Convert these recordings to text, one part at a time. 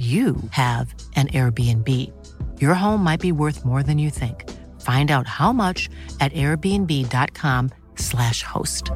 you have an Airbnb. Your home might be worth more than you think. Find out how much at airbnb.com/slash host.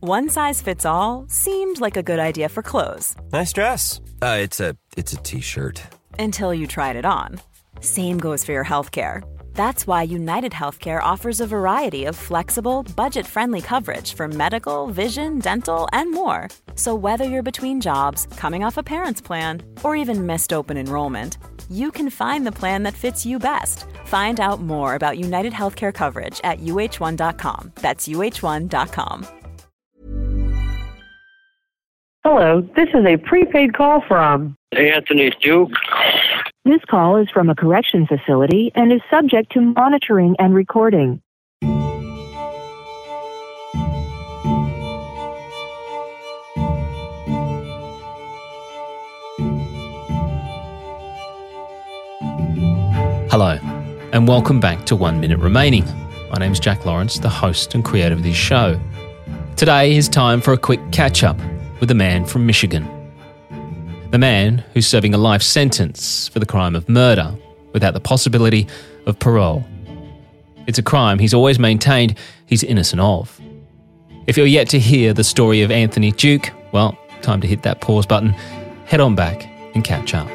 One size fits all seemed like a good idea for clothes. Nice dress. Uh, it's a it's a t-shirt. Until you tried it on. Same goes for your health care. That's why United Healthcare offers a variety of flexible, budget friendly coverage for medical, vision, dental, and more. So, whether you're between jobs, coming off a parent's plan, or even missed open enrollment, you can find the plan that fits you best. Find out more about United Healthcare coverage at uh1.com. That's uh1.com. Hello, this is a prepaid call from Anthony Duke. This call is from a correction facility and is subject to monitoring and recording. Hello, and welcome back to One Minute Remaining. My name is Jack Lawrence, the host and creator of this show. Today is time for a quick catch up with a man from Michigan. The man who's serving a life sentence for the crime of murder without the possibility of parole. It's a crime he's always maintained he's innocent of. If you're yet to hear the story of Anthony Duke, well, time to hit that pause button, head on back and catch up.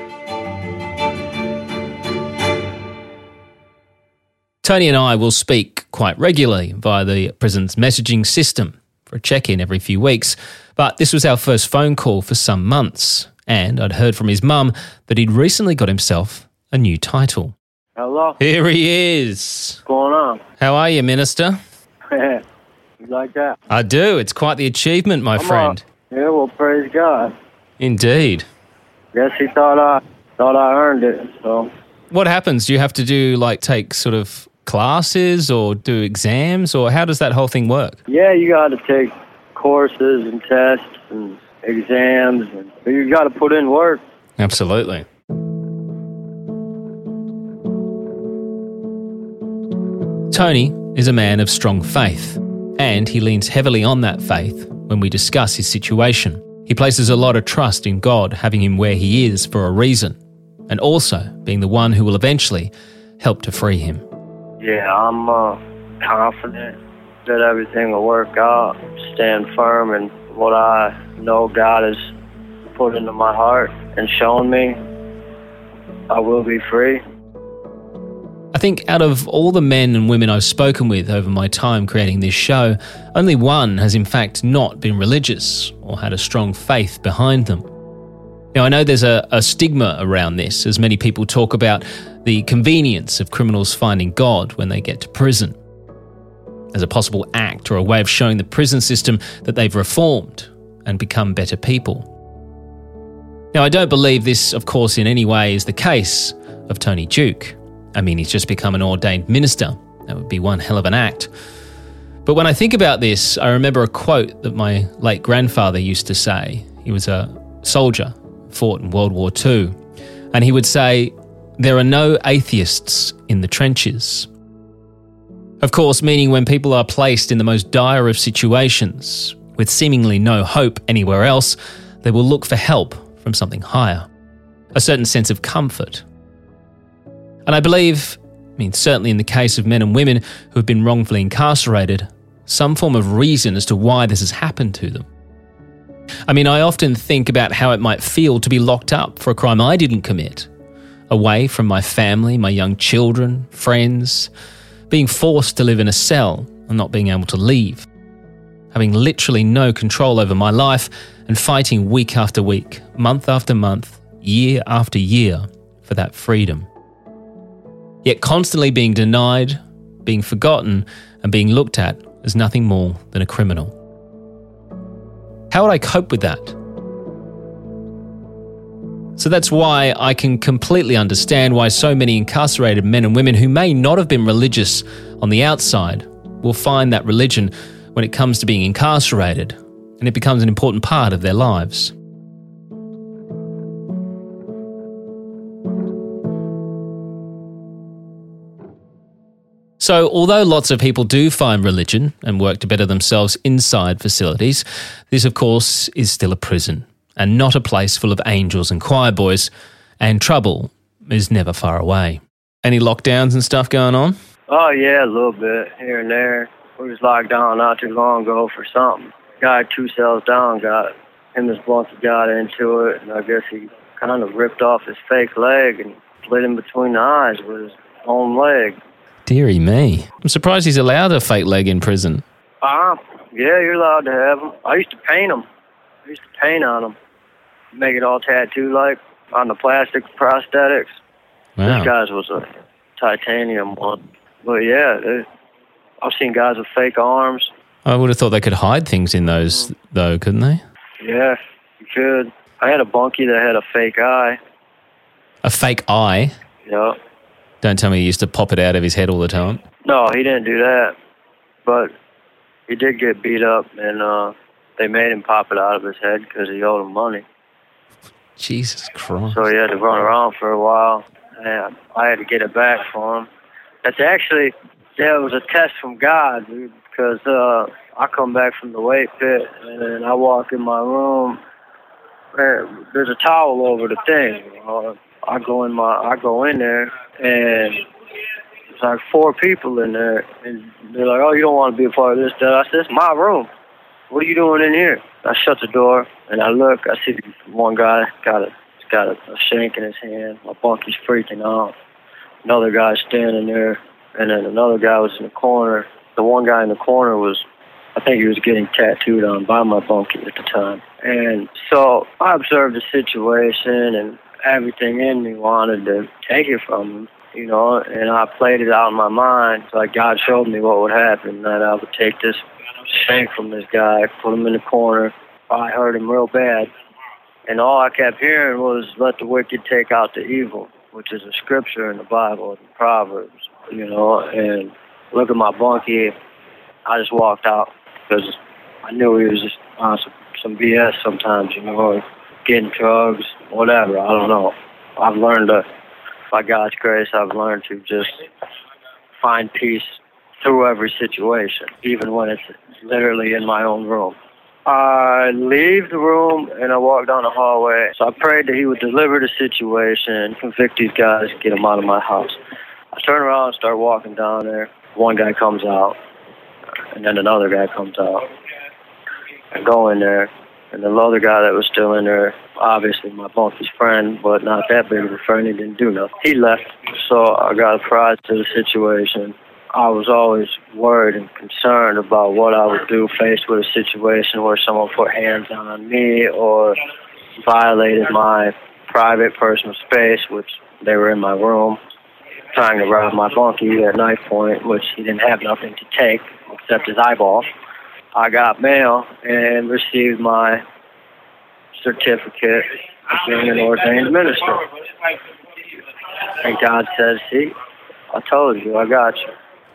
Tony and I will speak quite regularly via the prison's messaging system for a check in every few weeks, but this was our first phone call for some months, and I'd heard from his mum that he'd recently got himself a new title. Hello. Here he is. What's going on? How are you, Minister? you like that? I do. It's quite the achievement, my Come friend. on. Yeah, well, praise God. Indeed. Yes, he thought I thought I earned it. So What happens? Do you have to do like take sort of classes or do exams, or how does that whole thing work? yeah, you got to take courses and tests and exams, and you got to put in work. Absolutely. Tony is a man of strong faith, and he leans heavily on that faith when we discuss his situation. He places a lot of trust in God having him where he is for a reason, and also being the one who will eventually help to free him. Yeah, I'm uh, confident that everything will work out. Stand firm in what I know God has put into my heart and shown me. I will be free. I think out of all the men and women I've spoken with over my time creating this show, only one has in fact not been religious or had a strong faith behind them. Now, I know there's a, a stigma around this, as many people talk about the convenience of criminals finding God when they get to prison as a possible act or a way of showing the prison system that they've reformed and become better people. Now, I don't believe this, of course, in any way is the case of Tony Duke. I mean, he's just become an ordained minister. That would be one hell of an act. But when I think about this, I remember a quote that my late grandfather used to say. He was a soldier, fought in World War II. And he would say, There are no atheists in the trenches. Of course, meaning when people are placed in the most dire of situations, with seemingly no hope anywhere else, they will look for help from something higher, a certain sense of comfort. And I believe, I mean, certainly in the case of men and women who have been wrongfully incarcerated, some form of reason as to why this has happened to them. I mean, I often think about how it might feel to be locked up for a crime I didn't commit, away from my family, my young children, friends, being forced to live in a cell and not being able to leave, having literally no control over my life and fighting week after week, month after month, year after year for that freedom. Yet constantly being denied, being forgotten, and being looked at as nothing more than a criminal. How would I cope with that? So that's why I can completely understand why so many incarcerated men and women who may not have been religious on the outside will find that religion when it comes to being incarcerated and it becomes an important part of their lives. So, although lots of people do find religion and work to better themselves inside facilities, this, of course, is still a prison and not a place full of angels and choir boys, and trouble is never far away. Any lockdowns and stuff going on? Oh yeah, a little bit here and there. We was locked down not too long ago for something. Guy two cells down got him and his bunkie got into it, and I guess he kind of ripped off his fake leg and split him between the eyes with his own leg. Deary me. I'm surprised he's allowed a fake leg in prison. Uh, yeah, you're allowed to have them. I used to paint them. I used to paint on them, make it all tattoo like on the plastic prosthetics. Wow. This guy's was a titanium one. But yeah, they, I've seen guys with fake arms. I would have thought they could hide things in those, though, couldn't they? Yeah, you could. I had a bunkie that had a fake eye. A fake eye. Yeah. Don't tell me he used to pop it out of his head all the time. No, he didn't do that. But he did get beat up, and uh, they made him pop it out of his head because he owed them money. Jesus Christ. So he had to run around for a while, and I had to get it back for him. That's actually, yeah, it was a test from God, dude, because uh, I come back from the weight pit, and then I walk in my room, and there's a towel over the thing. Uh, I go in my, I go in there, and there's like four people in there, and they're like, "Oh, you don't want to be a part of this." That I said, "It's my room. What are you doing in here?" I shut the door, and I look. I see one guy got a got a, a shank in his hand. My bunkie's freaking out. Another guy standing there, and then another guy was in the corner. The one guy in the corner was, I think he was getting tattooed on by my bunkie at the time. And so I observed the situation, and everything in me wanted to take it from him, you know, and I played it out in my mind. Like God showed me what would happen, that I would take this shank from this guy, put him in the corner. I hurt him real bad. And all I kept hearing was, let the wicked take out the evil, which is a scripture in the Bible, in Proverbs, you know, and look at my bunkie. I just walked out because I knew he was just on some, some BS sometimes, you know, getting drugs, whatever. I don't know. I've learned to, by God's grace, I've learned to just find peace through every situation, even when it's literally in my own room. I leave the room and I walk down the hallway. So I prayed that he would deliver the situation, convict these guys, get them out of my house. I turn around and start walking down there. One guy comes out, and then another guy comes out. I go in there, and the other guy that was still in there, obviously my bunkie's friend, but not that big of a friend, he didn't do nothing. He left, so I got apprised to the situation. I was always worried and concerned about what I would do faced with a situation where someone put hands on me or violated my private personal space, which they were in my room, trying to rob my bunkie at knife point, which he didn't have nothing to take except his eyeball. I got mail and received my certificate of being an ordained minister. And God says, see, I told you, I got you.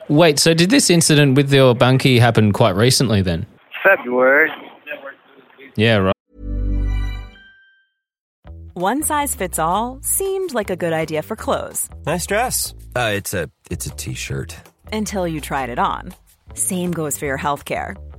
Wait, so did this incident with your bunkie happen quite recently then? February. Yeah, right. One size fits all seemed like a good idea for clothes Nice dress. Uh, it's a it's a t-shirt. until you tried it on. Same goes for your healthcare.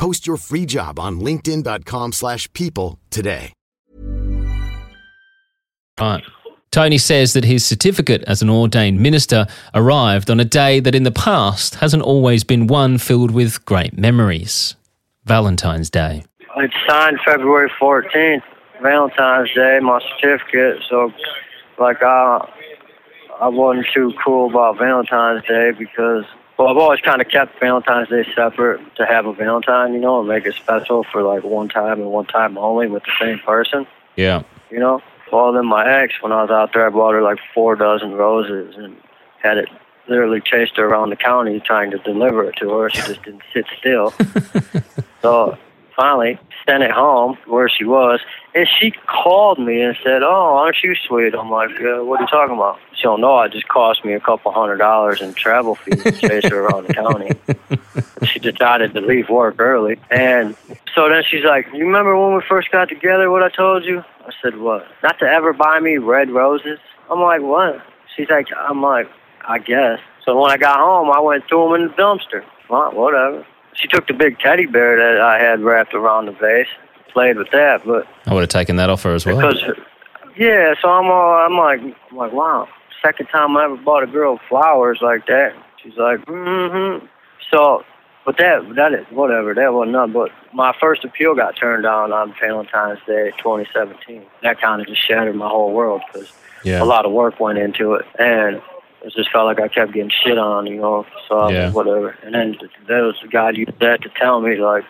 Post your free job on linkedin.com/people slash people today. Right. Tony says that his certificate as an ordained minister arrived on a day that in the past hasn't always been one filled with great memories Valentine's Day. It's signed February 14th, Valentine's Day, my certificate. So, like, I, I wasn't too cool about Valentine's Day because, well, I've always kind of kept Valentine's Day separate to have a Valentine, you know, and make it special for like one time and one time only with the same person, Yeah. you know. Well, then my ex, when I was out there, I bought her like four dozen roses and had it literally chased her around the county trying to deliver it to her. She just didn't sit still. So finally sent it home where she was, and she called me and said, "Oh, aren't you sweet?" I'm like, uh, "What are you talking about?" She don't know. It just cost me a couple hundred dollars in travel fees to chase her around the county. She decided to leave work early, and so then she's like, "You remember when we first got together? What I told you?" I said, "What? Not to ever buy me red roses." I'm like, "What?" She's like, "I'm like, I guess." So when I got home, I went threw them in the dumpster. Well, whatever. She took the big teddy bear that I had wrapped around the vase, played with that, but I would have taken that off her as well. because yeah, so I'm all I'm like I'm like wow, second time I ever bought a girl flowers like that. She's like mm-hmm. So, but that that is whatever. That wasn't nothing. But my first appeal got turned down on Valentine's Day 2017. That kind of just shattered my whole world because Yeah. a lot of work went into it, and it just felt like I kept getting shit on, you know. So Yeah. whatever. And then there was the guy used that to tell me like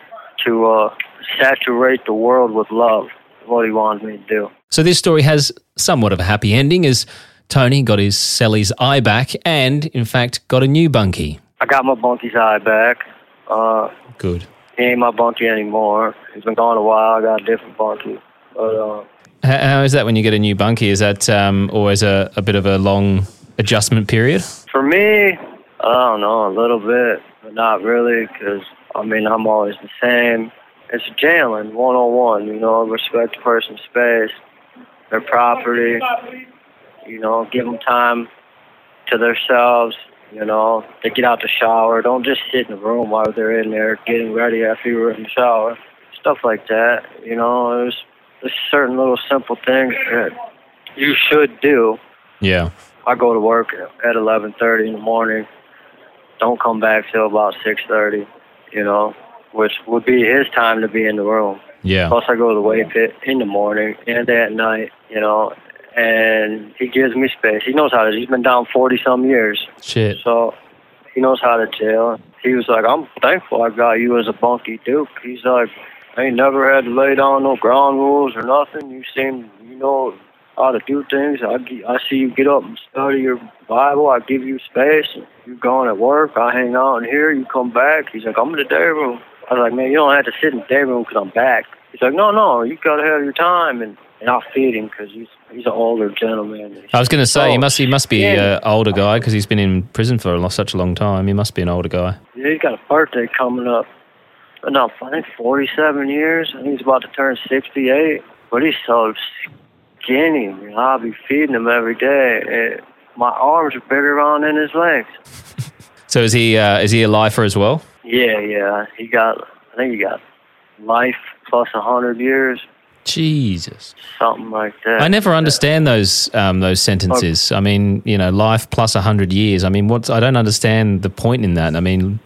to uh saturate the world with love. What he wanted me to do. So this story has somewhat of a happy ending as Tony got his Sally's eye back and, in fact, got a new bunkie. I got my bunkie's eye back. Uh, Good. he ain't my bunkie anymore. He's been gone a while. I got a different bunkie. But uh, How, how is that when you get a new bunkie? Is that um, always a, a bit of a long adjustment period? for me, I don't know, a little bit, but not really, because, I mean, I'm always the same. It's jailing, one-on-one, you know, respect the person's space, their property, you know, give them time to themselves, you know, they get out the shower. Don't just sit in the room while they're in there getting ready after you were in the shower. Stuff like that, you know, there's, there's certain little simple things that you should do Yeah. I go to work at eleven thirty in the morning. Don't come back till about six thirty. You know, which would be his time to be in the room. Yeah. Plus, I go to the weight pit in the morning and at night. You know, and he gives me space. He knows how to. He's been down forty some years, Shit. so he knows how to jail. He was like, "I'm thankful I got you as a bunkie duke." He's like, "I ain't never had to lay down no ground rules or nothing. You seem, you know, how to do things. I, I see you get up and study your Bible. I give you space. You gone at work. I hang out in here. You come back. He's like, I'm in the day room. I was like, man, you don't have to sit in the day room because I'm back. He's like, no, no, you got to have your time. And, and I'll feed him because he's, he's an older gentleman. I was going to say, he Oh, must he must be yeah. an older guy because he's been in prison for a such a long time. He must be an older guy. Yeah, he's got a birthday coming up. No, I think 47 years. I think he's about to turn 68. But he's so skinny. I'll be feeding him every day. And my arms are bigger on than his legs. So is he uh, is he a lifer as well? Yeah, yeah. He got, I think he got life plus a 100 years, Jesus. something like that. I never understand those um, those sentences. I mean, you know, life plus hundred years. I mean, what's I don't understand the point in that. I mean,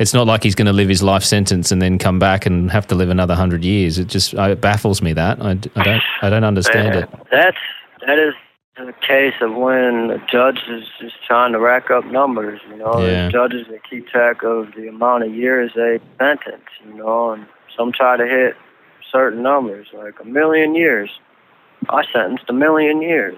It's not like he's going to live his life sentence and then come back and have to live another hundred years. It just uh, it baffles me that I, I don't I don't understand Man, it. That's that is the case of when the judge is just trying to rack up numbers. You know, Yeah. the judges that keep track of the amount of years they sentence. You know, and some try to hit certain numbers, like a million years. I sentenced a million years.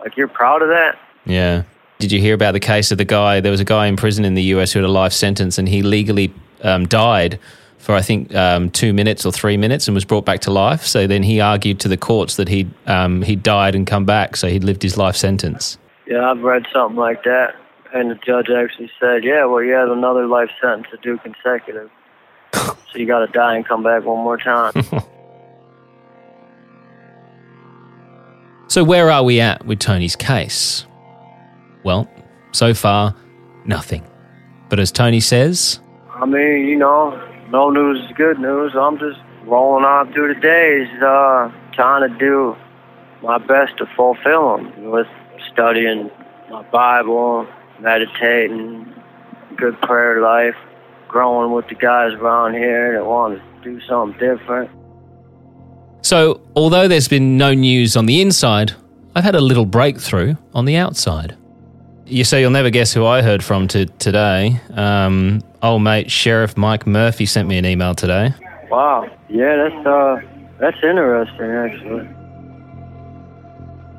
Like you're proud of that? Yeah. Did you hear about the case of the guy? There was a guy in prison in the US who had a life sentence, and he legally um, died for I think um, two minutes or three minutes, and was brought back to life. So then he argued to the courts that he um, he died and come back, so he'd lived his life sentence. Yeah, I've read something like that. And the judge actually said, yeah, well, you had another life sentence to do consecutive. so you got to die and come back one more time. So where are we at with Tony's case? Well, so far, nothing. But as Tony says, I mean, you know, no news is good news. I'm just rolling on through the days, uh, trying to do my best to fulfill them with studying my Bible, meditating, good prayer life, growing with the guys around here that want to do something different. So, although there's been no news on the inside, I've had a little breakthrough on the outside. You say you'll never guess who I heard from to today. Um, old mate Sheriff Mike Murphy sent me an email today. Wow. Yeah, that's uh, that's interesting actually.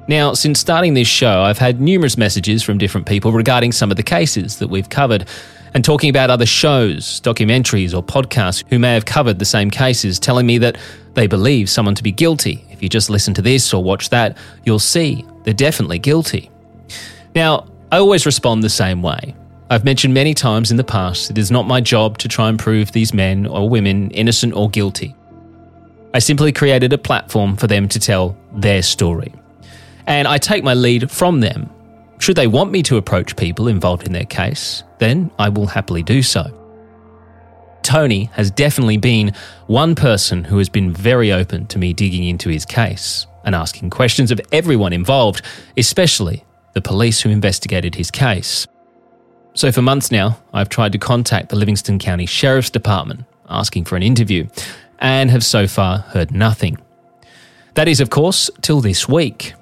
Now, since starting this show, I've had numerous messages from different people regarding some of the cases that we've covered and talking about other shows, documentaries, or podcasts who may have covered the same cases, telling me that they believe someone to be guilty. If you just listen to this or watch that, you'll see they're definitely guilty. Now, I always respond the same way. I've mentioned many times in the past it is not my job to try and prove these men or women innocent or guilty. I simply created a platform for them to tell their story. And I take my lead from them. Should they want me to approach people involved in their case, then I will happily do so. Tony has definitely been one person who has been very open to me digging into his case and asking questions of everyone involved, especially the police who investigated his case. So, for months now, I've tried to contact the Livingston County Sheriff's Department asking for an interview and have so far heard nothing. That is, of course, till this week.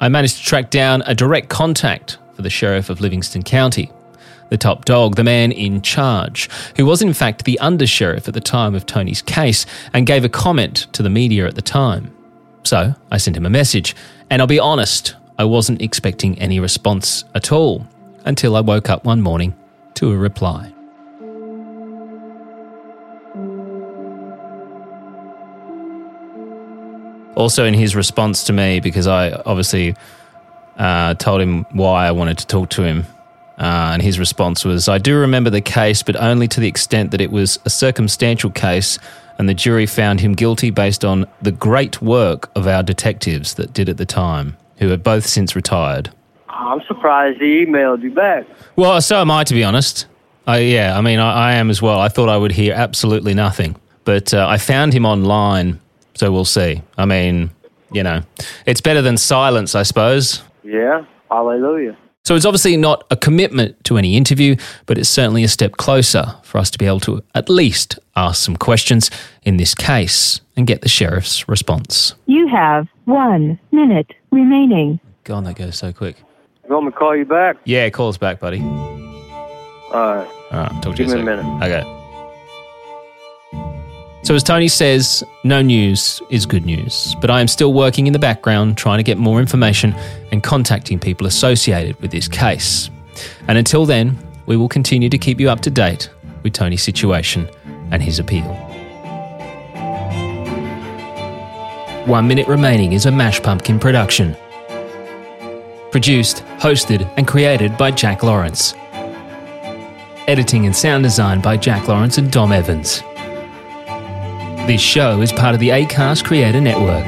I managed to track down a direct contact for the Sheriff of Livingston County, the top dog, the man in charge, who was in fact the undersheriff at the time of Tony's case and gave a comment to the media at the time. So I sent him a message, and I'll be honest, I wasn't expecting any response at all until I woke up one morning to a reply. Also, in his response to me, because I obviously uh, told him why I wanted to talk to him, uh, and his response was I do remember the case, but only to the extent that it was a circumstantial case, and the jury found him guilty based on the great work of our detectives that did at the time, who have both since retired. I'm surprised he emailed you back. Well, so am I, to be honest. I, yeah, I mean, I, I am as well. I thought I would hear absolutely nothing, but uh, I found him online, so we'll see. I mean, you know, it's better than silence, I suppose. Yeah, hallelujah. So it's obviously not a commitment to any interview, but it's certainly a step closer for us to be able to at least ask some questions in this case and get the sheriff's response. You have one minute remaining. God, that goes so quick. You want me to call you back? Yeah, call us back, buddy. All right. All right, talk to Give you me in a a second. minute. Okay. So, as Tony says, no news is good news, but I am still working in the background trying to get more information and contacting people associated with this case. And until then, we will continue to keep you up to date with Tony's situation and his appeal. One Minute Remaining is a Mash Pumpkin production. Produced, hosted, and created by Jack Lawrence. Editing and sound design by Jack Lawrence and Dom Evans. This show is part of the ACAST Creator Network.